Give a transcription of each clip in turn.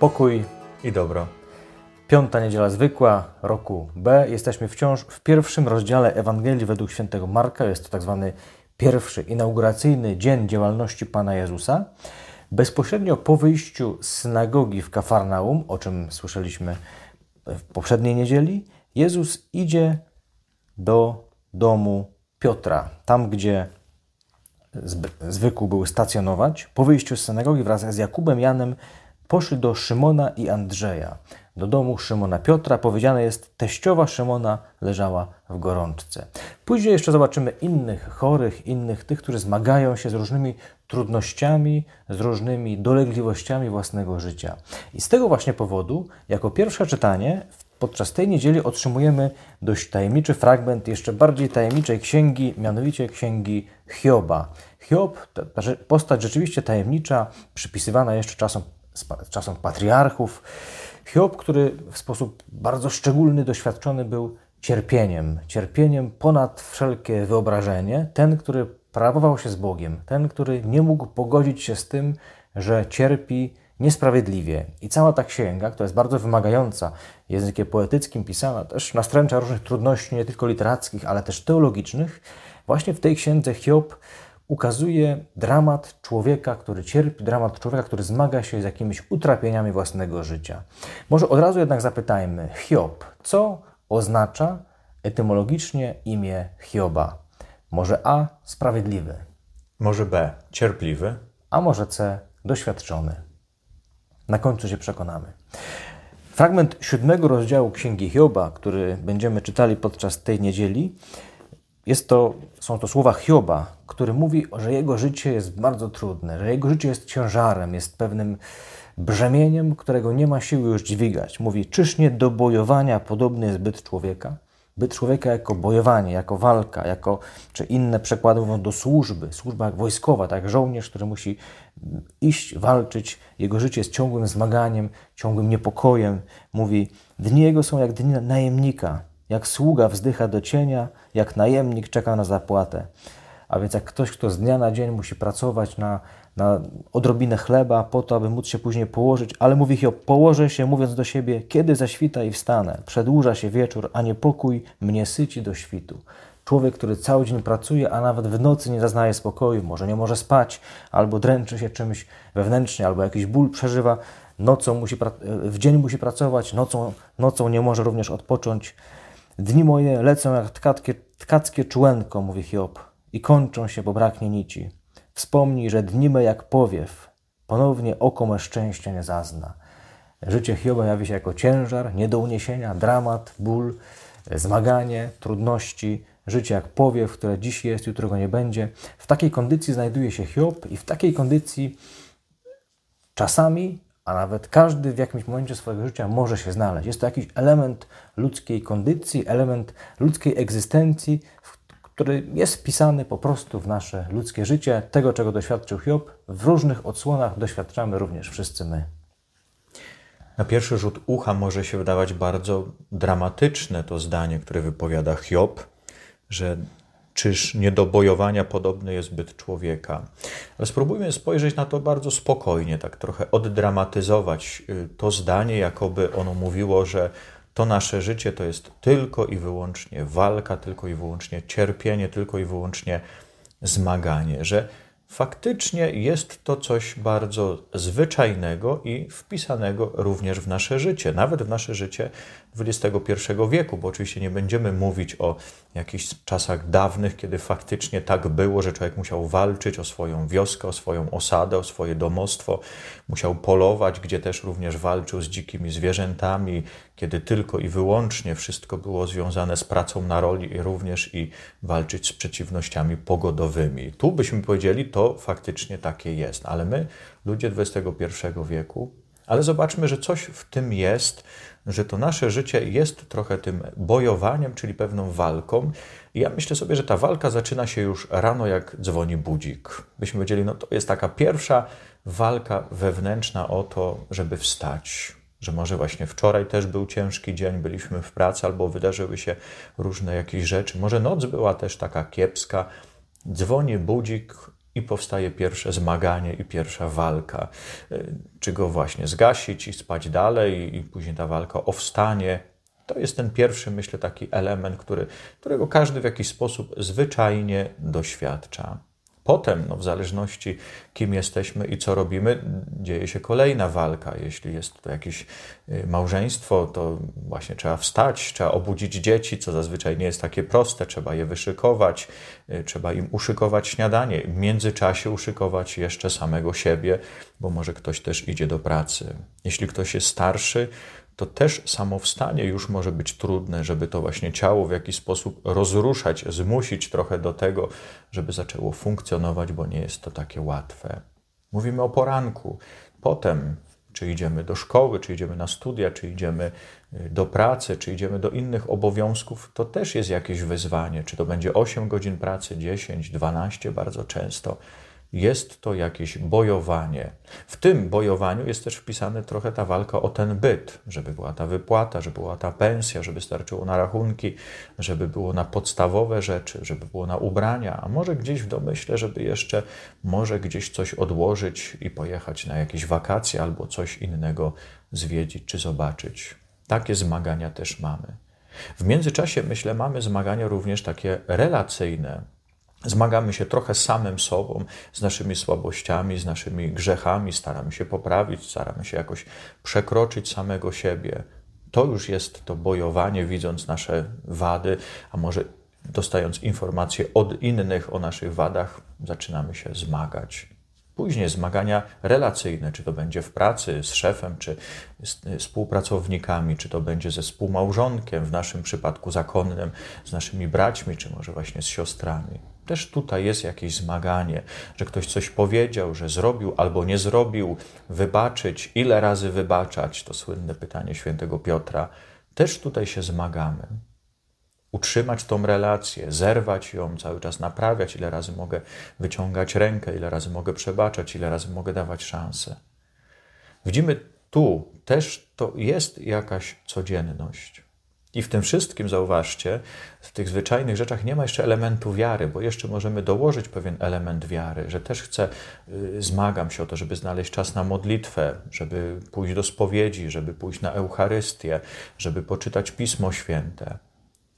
Pokój i dobro. Piąta niedziela zwykła roku B. Jesteśmy wciąż w pierwszym rozdziale Ewangelii według świętego Marka. Jest to tak zwany pierwszy inauguracyjny dzień działalności Pana Jezusa. Bezpośrednio po wyjściu z synagogi w Kafarnaum, o czym słyszeliśmy w poprzedniej niedzieli, Jezus idzie do domu Piotra, tam gdzie zwykł był stacjonować. Po wyjściu z synagogi wraz z Jakubem, Janem poszli do Szymona i Andrzeja. Do domu Szymona Piotra powiedziane jest, teściowa Szymona leżała w gorączce. Później jeszcze zobaczymy innych chorych, innych tych, którzy zmagają się z różnymi trudnościami, z różnymi dolegliwościami własnego życia. I z tego właśnie powodu, jako pierwsze czytanie, podczas tej niedzieli otrzymujemy dość tajemniczy fragment jeszcze bardziej tajemniczej księgi, mianowicie księgi Hioba. Hiob, ta postać rzeczywiście tajemnicza, przypisywana jeszcze czasom czasem patriarchów. Hiob, który w sposób bardzo szczególny doświadczony był cierpieniem, cierpieniem ponad wszelkie wyobrażenie, ten, który prawował się z Bogiem, ten, który nie mógł pogodzić się z tym, że cierpi niesprawiedliwie. I cała ta księga, która jest bardzo wymagająca, językiem poetyckim pisana, też nastręcza różnych trudności, nie tylko literackich, ale też teologicznych, właśnie w tej księdze Hiob ukazuje dramat człowieka, który cierpi, dramat człowieka, który zmaga się z jakimiś utrapieniami własnego życia. Może od razu jednak zapytajmy, Hiob, co oznacza etymologicznie imię Hioba? Może A sprawiedliwy, może B cierpliwy, a może C doświadczony. Na końcu się przekonamy. Fragment siódmego rozdziału Księgi Hioba, który będziemy czytali podczas tej niedzieli, jest to, są to słowa Hioba, który mówi, że jego życie jest bardzo trudne, że jego życie jest ciężarem, jest pewnym brzemieniem, którego nie ma siły już dźwigać. Mówi, czyż nie do bojowania podobny jest byt człowieka? Byt człowieka jako bojowanie, jako walka, jako, czy inne przekłady mówią do służby, służba wojskowa, tak żołnierz, który musi iść, walczyć. Jego życie jest ciągłym zmaganiem, ciągłym niepokojem. Mówi, dni jego są jak dni najemnika, jak sługa wzdycha do cienia, jak najemnik czeka na zapłatę. A więc jak ktoś, kto z dnia na dzień musi pracować na, na odrobinę chleba po to, aby móc się później położyć, ale mówi Hiob, położę się, mówiąc do siebie, kiedy zaświta i wstanę. Przedłuża się wieczór, a niepokój mnie syci do świtu. Człowiek, który cały dzień pracuje, a nawet w nocy nie zaznaje spokoju, może nie może spać, albo dręczy się czymś wewnętrznie, albo jakiś ból przeżywa, nocą musi, w dzień musi pracować, nocą, nocą nie może również odpocząć. Dni moje lecą jak tkackie, tkackie mówi Hiob, i kończą się, bo braknie nici. Wspomnij, że dni me jak powiew, ponownie oko me szczęścia nie zazna. Życie Hioba jawi się jako ciężar, nie do uniesienia, dramat, ból, zmaganie, trudności, życie jak powiew, które dziś jest, jutro go nie będzie. W takiej kondycji znajduje się Hiob i w takiej kondycji czasami a nawet każdy w jakimś momencie swojego życia może się znaleźć. Jest to jakiś element ludzkiej kondycji, element ludzkiej egzystencji, który jest wpisany po prostu w nasze ludzkie życie. Tego, czego doświadczył Hiob, w różnych odsłonach doświadczamy również wszyscy my. Na pierwszy rzut ucha może się wydawać bardzo dramatyczne to zdanie, które wypowiada Hiob, że czyż nie do bojowania podobny jest byt człowieka. Ale spróbujmy spojrzeć na to bardzo spokojnie, tak trochę oddramatyzować y, to zdanie, jakoby ono mówiło, że to nasze życie to jest tylko i wyłącznie walka, tylko i wyłącznie cierpienie, tylko i wyłącznie zmaganie, że faktycznie jest to coś bardzo zwyczajnego i wpisanego również w nasze życie, nawet w nasze życie XXI wieku, bo oczywiście nie będziemy mówić o jakichś czasach dawnych, kiedy faktycznie tak było, że człowiek musiał walczyć o swoją wioskę, o swoją osadę, o swoje domostwo, musiał polować, gdzie też również walczył z dzikimi zwierzętami, kiedy tylko i wyłącznie wszystko było związane z pracą na roli i również i walczyć z przeciwnościami pogodowymi. Tu byśmy powiedzieli, to faktycznie takie jest, ale my, ludzie XXI wieku, ale zobaczmy, że coś w tym jest, że to nasze życie jest trochę tym bojowaniem, czyli pewną walką. I ja myślę sobie, że ta walka zaczyna się już rano, jak dzwoni budzik. Byśmy powiedzieli, no to jest taka pierwsza walka wewnętrzna o to, żeby wstać. Że może właśnie wczoraj też był ciężki dzień, byliśmy w pracy, albo wydarzyły się różne jakieś rzeczy. Może noc była też taka kiepska. Dzwoni budzik, i powstaje pierwsze zmaganie i pierwsza walka. Y, czy go właśnie zgasić i spać dalej, i później ta walka o wstanie. To jest ten pierwszy, myślę, taki element, który, którego każdy w jakiś sposób zwyczajnie doświadcza. Potem, no, w zależności kim jesteśmy i co robimy, dzieje się kolejna walka. Jeśli jest to jakieś y, małżeństwo, to właśnie trzeba wstać, trzeba obudzić dzieci, co zazwyczaj nie jest takie proste, trzeba je wyszykować, y, trzeba im uszykować śniadanie, w międzyczasie uszykować jeszcze samego siebie, bo może ktoś też idzie do pracy. Jeśli ktoś jest starszy, to też samo wstanie już może być trudne, żeby to właśnie ciało w jakiś sposób rozruszać, zmusić trochę do tego, żeby zaczęło funkcjonować, bo nie jest to takie łatwe. Mówimy o poranku. Potem, czy idziemy do szkoły, czy idziemy na studia, czy idziemy y, do pracy, czy idziemy do innych obowiązków, to też jest jakieś wyzwanie. Czy to będzie 8 godzin pracy, 10, 12 bardzo często jest to jakieś bojowanie. W tym bojowaniu jest też wpisane trochę ta walka o ten byt, żeby była ta wypłata, żeby była ta pensja, żeby starczyło na rachunki, żeby było na podstawowe rzeczy, żeby było na ubrania, a może gdzieś w domyśle, żeby jeszcze może gdzieś coś odłożyć i pojechać na jakieś wakacje albo coś innego zwiedzić czy zobaczyć. Takie zmagania też mamy. W międzyczasie, myślę, mamy zmagania również takie relacyjne, Zmagamy się trochę samym sobą, z naszymi słabościami, z naszymi grzechami, staramy się poprawić, staramy się jakoś przekroczyć samego siebie. To już jest to bojowanie, widząc nasze wady, a może dostając informacje od innych o naszych wadach, zaczynamy się zmagać. Później zmagania relacyjne, czy to będzie w pracy z szefem, czy z współpracownikami, czy to będzie ze współmałżonkiem, w naszym przypadku zakonnym, z naszymi braćmi, czy może właśnie z siostrami. Też tutaj jest jakieś zmaganie, że ktoś coś powiedział, że zrobił albo nie zrobił, wybaczyć, ile razy wybaczać, to słynne pytanie świętego Piotra. Też tutaj się zmagamy. Utrzymać tą relację, zerwać ją, cały czas naprawiać, ile razy mogę wyciągać rękę, ile razy mogę przebaczać, ile razy mogę dawać szansę. Widzimy tu też to jest jakaś codzienność. I w tym wszystkim, zauważcie, w tych zwyczajnych rzeczach nie ma jeszcze elementu wiary, bo jeszcze możemy dołożyć pewien element wiary, że też chcę, y, zmagam się o to, żeby znaleźć czas na modlitwę, żeby pójść do spowiedzi, żeby pójść na Eucharystię, żeby poczytać Pismo Święte.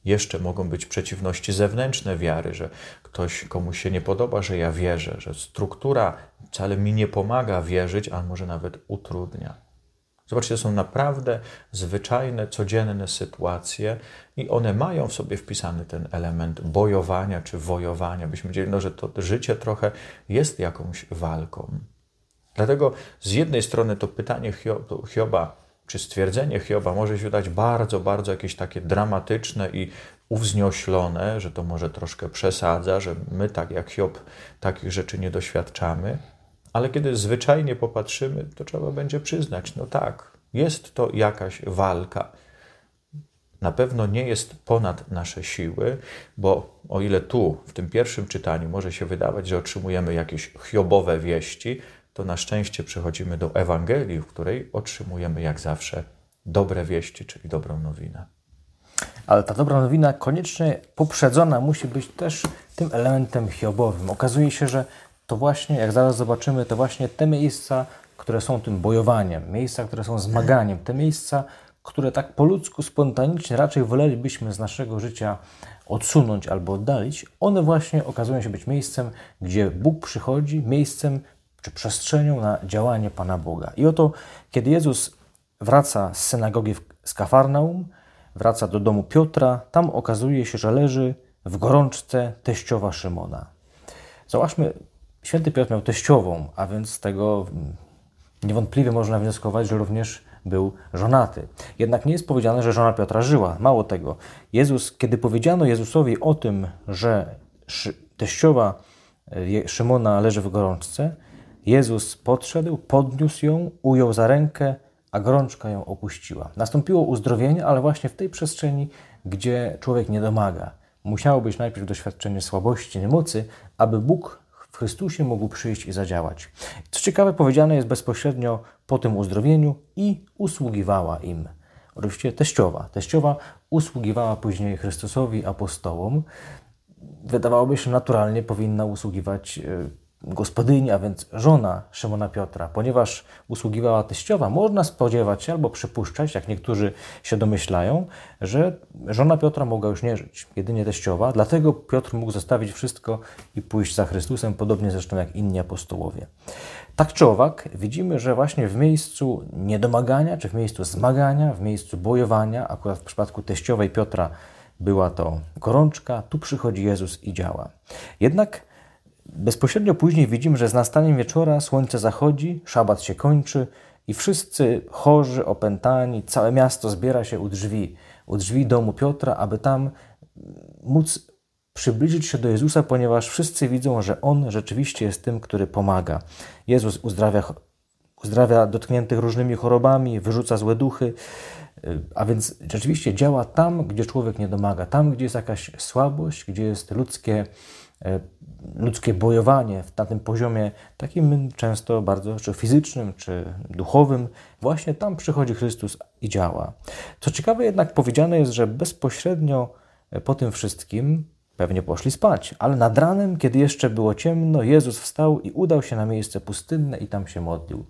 Jeszcze mogą być przeciwności zewnętrzne wiary, że ktoś komuś się nie podoba, że ja wierzę, że struktura wcale mi nie pomaga wierzyć, a może nawet utrudnia. Zobaczcie, to są naprawdę zwyczajne, codzienne sytuacje i one mają w sobie wpisany ten element bojowania czy wojowania. Byśmy wiedzieli, no, że to życie trochę jest jakąś walką. Dlatego z jednej strony to pytanie Hioba, czy stwierdzenie Hioba może się wydać bardzo, bardzo jakieś takie dramatyczne i uwznioślone, że to może troszkę przesadza, że my tak jak Hiob takich rzeczy nie doświadczamy. Ale kiedy zwyczajnie popatrzymy, to trzeba będzie przyznać, no tak, jest to jakaś walka. Na pewno nie jest ponad nasze siły, bo o ile tu, w tym pierwszym czytaniu, może się wydawać, że otrzymujemy jakieś chiobowe wieści, to na szczęście przechodzimy do Ewangelii, w której otrzymujemy jak zawsze dobre wieści, czyli dobrą nowinę. Ale ta dobra nowina koniecznie poprzedzona musi być też tym elementem hiobowym. Okazuje się, że to właśnie, jak zaraz zobaczymy, to właśnie te miejsca, które są tym bojowaniem, miejsca, które są zmaganiem, te miejsca, które tak po ludzku, spontanicznie raczej wolelibyśmy z naszego życia odsunąć albo oddalić, one właśnie okazują się być miejscem, gdzie Bóg przychodzi, miejscem czy przestrzenią na działanie Pana Boga. I oto, kiedy Jezus wraca z synagogi z Kafarnaum, wraca do domu Piotra, tam okazuje się, że leży w gorączce teściowa Szymona. Zobaczmy, Święty Piotr miał teściową, a więc z tego mm, niewątpliwie można wnioskować, że również był żonaty. Jednak nie jest powiedziane, że żona Piotra żyła. Mało tego. Jezus, kiedy powiedziano Jezusowi o tym, że teściowa e, Szymona leży w gorączce, Jezus podszedł, podniósł ją, ujął za rękę, a gorączka ją opuściła. Nastąpiło uzdrowienie, ale właśnie w tej przestrzeni, gdzie człowiek nie domaga. Musiało być najpierw doświadczenie słabości, niemocy, aby Bóg w Chrystusie mógł przyjść i zadziałać. Co ciekawe, powiedziane jest bezpośrednio po tym uzdrowieniu i usługiwała im. Oczywiście teściowa. Teściowa usługiwała później Chrystusowi, apostołom. Wydawałoby się, naturalnie powinna usługiwać e, gospodyni, a więc żona Szymona Piotra, ponieważ usługiwała teściowa, można spodziewać się albo przypuszczać, jak niektórzy się domyślają, że żona Piotra mogła już nie żyć, jedynie teściowa, dlatego Piotr mógł zostawić wszystko i pójść za Chrystusem, podobnie zresztą jak inni apostołowie. Tak czy owak, widzimy, że właśnie w miejscu niedomagania, czy w miejscu zmagania, w miejscu bojowania, akurat w przypadku teściowej Piotra była to gorączka, tu przychodzi Jezus i działa. Jednak bezpośrednio później widzimy, że z nastaniem wieczora słońce zachodzi, szabat się kończy i wszyscy chorzy, opętani, całe miasto zbiera się u drzwi, u drzwi domu Piotra, aby tam móc przybliżyć się do Jezusa, ponieważ wszyscy widzą, że On rzeczywiście jest tym, który pomaga. Jezus uzdrawia, uzdrawia dotkniętych różnymi chorobami, wyrzuca złe duchy, a więc rzeczywiście działa tam, gdzie człowiek nie domaga, tam, gdzie jest jakaś słabość, gdzie jest ludzkie, ludzkie bojowanie na tym poziomie takim często bardzo czy fizycznym, czy duchowym. Właśnie tam przychodzi Chrystus i działa. Co ciekawe jednak powiedziane jest, że bezpośrednio po tym wszystkim Pewnie poszli spać, ale nad ranem, kiedy jeszcze było ciemno, Jezus wstał i udał się na miejsce pustynne i tam się modlił.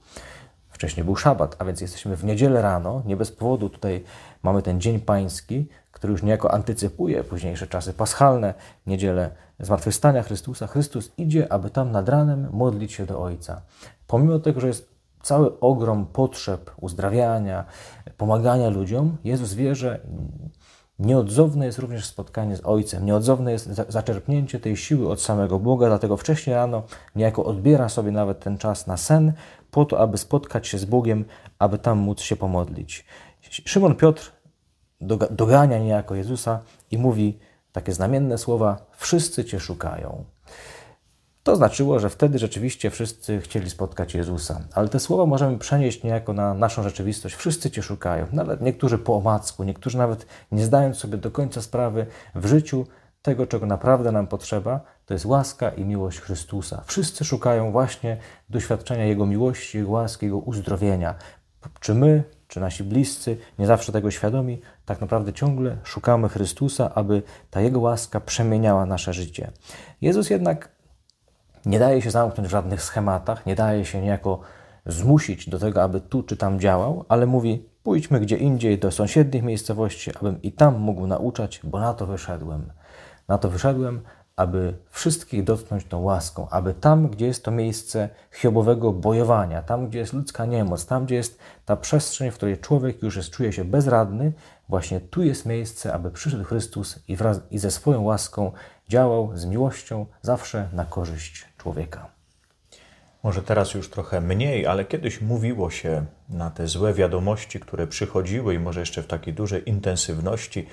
Wcześniej był szabat, a więc jesteśmy w niedzielę rano. Nie bez powodu tutaj mamy ten Dzień Pański, który już niejako antycypuje późniejsze czasy paschalne, niedzielę zmartwychwstania Chrystusa. Chrystus idzie, aby tam nad ranem modlić się do Ojca. Pomimo tego, że jest cały ogrom potrzeb uzdrawiania, pomagania ludziom, Jezus wie, że Nieodzowne jest również spotkanie z Ojcem, nieodzowne jest zaczerpnięcie tej siły od samego Boga, dlatego wcześniej rano niejako odbiera sobie nawet ten czas na sen, po to, aby spotkać się z Bogiem, aby tam móc się pomodlić. Szymon Piotr dogania niejako Jezusa i mówi takie znamienne słowa: Wszyscy Cię szukają. To znaczyło, że wtedy rzeczywiście wszyscy chcieli spotkać Jezusa. Ale te słowa możemy przenieść niejako na naszą rzeczywistość. Wszyscy Cię szukają. Nawet niektórzy po omacku, niektórzy nawet nie zdając sobie do końca sprawy w życiu tego, czego naprawdę nam potrzeba, to jest łaska i miłość Chrystusa. Wszyscy szukają właśnie doświadczenia Jego miłości, Jego łaski, Jego uzdrowienia. Czy my, czy nasi bliscy, nie zawsze tego świadomi, tak naprawdę ciągle szukamy Chrystusa, aby ta Jego łaska przemieniała nasze życie. Jezus jednak nie daje się zamknąć w żadnych schematach, nie daje się niejako zmusić do tego, aby tu czy tam działał, ale mówi: pójdźmy gdzie indziej, do sąsiednich miejscowości, abym i tam mógł nauczać, bo na to wyszedłem. Na to wyszedłem, aby wszystkich dotknąć tą łaską, aby tam, gdzie jest to miejsce chiobowego bojowania, tam, gdzie jest ludzka niemoc, tam, gdzie jest ta przestrzeń, w której człowiek już jest, czuje się bezradny, właśnie tu jest miejsce, aby przyszedł Chrystus i, wraz, i ze swoją łaską działał z miłością zawsze na korzyść człowieka. Może teraz już trochę mniej, ale kiedyś mówiło się na te złe wiadomości, które przychodziły i może jeszcze w takiej dużej intensywności,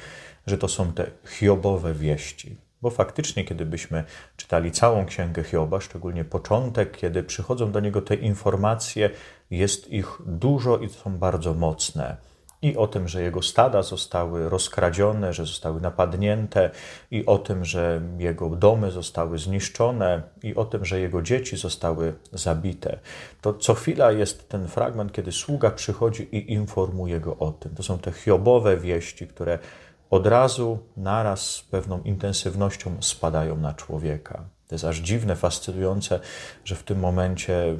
że to są te hiobowe wieści. Bo faktycznie, kiedy byśmy czytali całą księgę Hioba, szczególnie początek, kiedy przychodzą do niego te informacje, jest ich dużo i są bardzo mocne i o tym, że jego stada zostały rozkradzione, że zostały napadnięte, i o tym, że jego domy zostały zniszczone, i o tym, że jego dzieci zostały zabite. To co chwila jest ten fragment, kiedy sługa przychodzi i informuje go o tym. To są te hiobowe wieści, które od razu, naraz z pewną intensywnością spadają na człowieka. To jest aż dziwne, fascynujące, że w tym momencie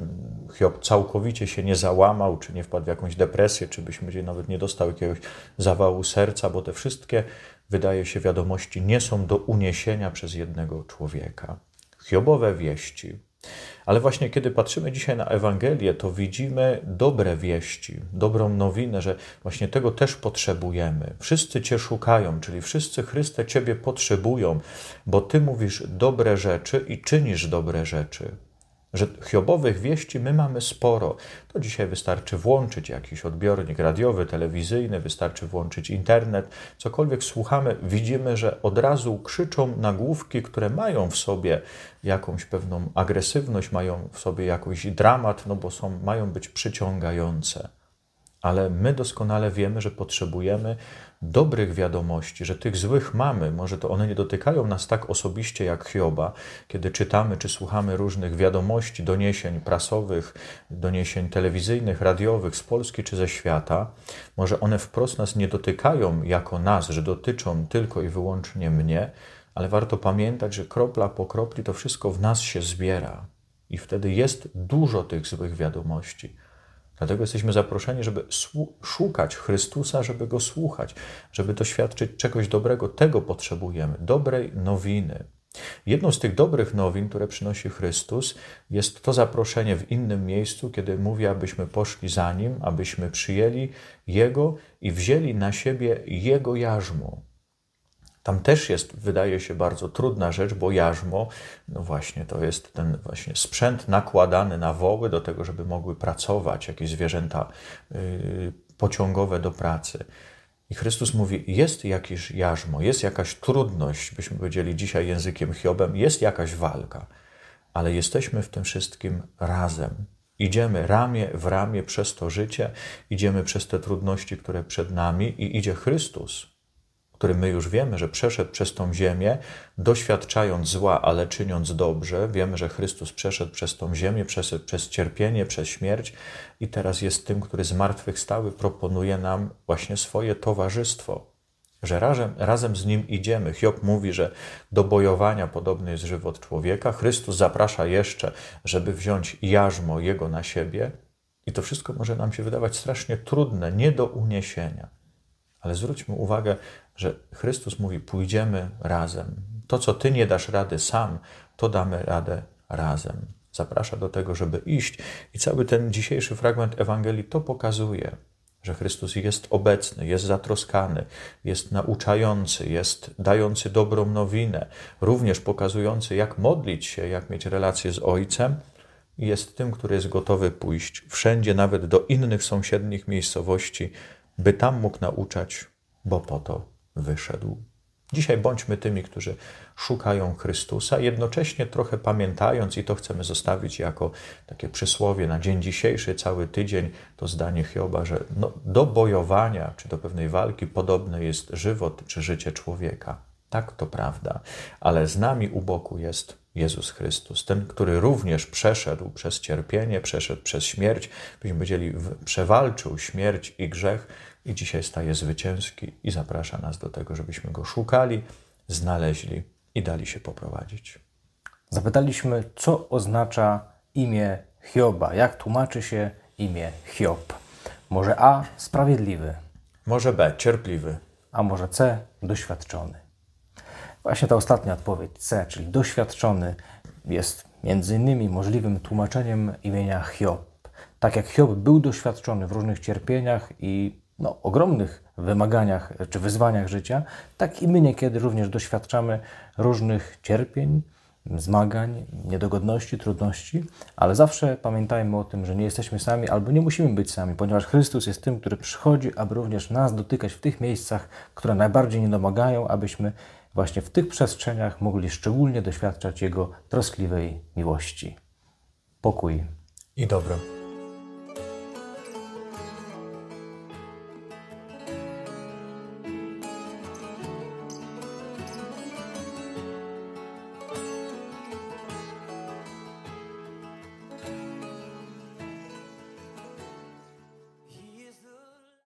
Hiob całkowicie się nie załamał, czy nie wpadł w jakąś depresję, czy byśmy gdzieś nawet nie dostał jakiegoś zawału serca, bo te wszystkie, wydaje się, wiadomości nie są do uniesienia przez jednego człowieka. Hiobowe wieści, ale właśnie kiedy patrzymy dzisiaj na Ewangelię, to widzimy dobre wieści, dobrą nowinę, że właśnie tego też potrzebujemy. Wszyscy Cię szukają, czyli wszyscy Chryste Ciebie potrzebują, bo Ty mówisz dobre rzeczy i czynisz dobre rzeczy że hiobowych wieści my mamy sporo. To dzisiaj wystarczy włączyć jakiś odbiornik radiowy, telewizyjny, wystarczy włączyć internet, cokolwiek słuchamy, widzimy, że od razu krzyczą nagłówki, które mają w sobie jakąś pewną agresywność, mają w sobie jakiś dramat, no bo są, mają być przyciągające. Ale my doskonale wiemy, że potrzebujemy dobrych wiadomości, że tych złych mamy, może to one nie dotykają nas tak osobiście jak Hioba, kiedy czytamy czy słuchamy różnych wiadomości, doniesień prasowych, doniesień telewizyjnych, radiowych z Polski czy ze świata, może one wprost nas nie dotykają jako nas, że dotyczą tylko i wyłącznie mnie, ale warto pamiętać, że kropla po kropli to wszystko w nas się zbiera. I wtedy jest dużo tych złych wiadomości. Dlatego jesteśmy zaproszeni, żeby szukać Chrystusa, żeby go słuchać, żeby doświadczyć czegoś dobrego. Tego potrzebujemy dobrej nowiny. Jedną z tych dobrych nowin, które przynosi Chrystus, jest to zaproszenie w innym miejscu, kiedy mówi, abyśmy poszli za nim, abyśmy przyjęli Jego i wzięli na siebie Jego jarzmo. Tam też jest, wydaje się, bardzo trudna rzecz, bo jarzmo, no właśnie, to jest ten właśnie sprzęt nakładany na woły do tego, żeby mogły pracować, jakieś zwierzęta yy, pociągowe do pracy. I Chrystus mówi: Jest jakieś jarzmo, jest jakaś trudność, byśmy powiedzieli dzisiaj językiem Hiobem, jest jakaś walka, ale jesteśmy w tym wszystkim razem. Idziemy ramię w ramię przez to życie, idziemy przez te trudności, które przed nami, i idzie Chrystus, który my już wiemy, że przeszedł przez tą ziemię, doświadczając zła, ale czyniąc dobrze. Wiemy, że Chrystus przeszedł przez tą ziemię, przez, przez cierpienie, przez śmierć i teraz jest tym, który zmartwychwstały proponuje nam właśnie swoje towarzystwo, że razem, razem z nim idziemy. Hiob mówi, że do bojowania podobny jest żywot człowieka. Chrystus zaprasza jeszcze, żeby wziąć jarzmo jego na siebie. I to wszystko może nam się wydawać strasznie trudne, nie do uniesienia. Ale zwróćmy uwagę, że Chrystus mówi: pójdziemy razem. To, co ty nie dasz rady sam, to damy radę razem. Zaprasza do tego, żeby iść. I cały ten dzisiejszy fragment Ewangelii to pokazuje, że Chrystus jest obecny, jest zatroskany, jest nauczający, jest dający dobrą nowinę, również pokazujący, jak modlić się, jak mieć relacje z Ojcem. Jest tym, który jest gotowy pójść wszędzie, nawet do innych sąsiednich miejscowości, by tam mógł nauczać, bo po to wyszedł. Dzisiaj bądźmy tymi, którzy szukają Chrystusa, jednocześnie trochę pamiętając, i to chcemy zostawić jako takie przysłowie na dzień dzisiejszy, cały tydzień, to zdanie Hioba, że no, do bojowania czy do pewnej walki podobne jest żywot czy życie człowieka. Tak, to prawda, ale z nami u boku jest Jezus Chrystus, ten, który również przeszedł przez cierpienie, przeszedł przez śmierć, byśmy powiedzieli, przewalczył śmierć i grzech i dzisiaj staje zwycięski i zaprasza nas do tego, żebyśmy go szukali, znaleźli i dali się poprowadzić. Zapytaliśmy, co oznacza imię Hioba, jak tłumaczy się imię Hiob. Może A sprawiedliwy, może B cierpliwy, a może C doświadczony. Właśnie ta ostatnia odpowiedź C, czyli doświadczony, jest między innymi możliwym tłumaczeniem imienia Hiob. Tak jak Hiob był doświadczony w różnych cierpieniach i no, ogromnych wymaganiach czy wyzwaniach życia, tak i my niekiedy również doświadczamy różnych cierpień, zmagań, niedogodności, trudności, ale zawsze pamiętajmy o tym, że nie jesteśmy sami albo nie musimy być sami, ponieważ Chrystus jest tym, który przychodzi, aby również nas dotykać w tych miejscach, które najbardziej nie domagają, abyśmy właśnie w tych przestrzeniach mogli szczególnie doświadczać Jego troskliwej miłości. Pokój i dobro.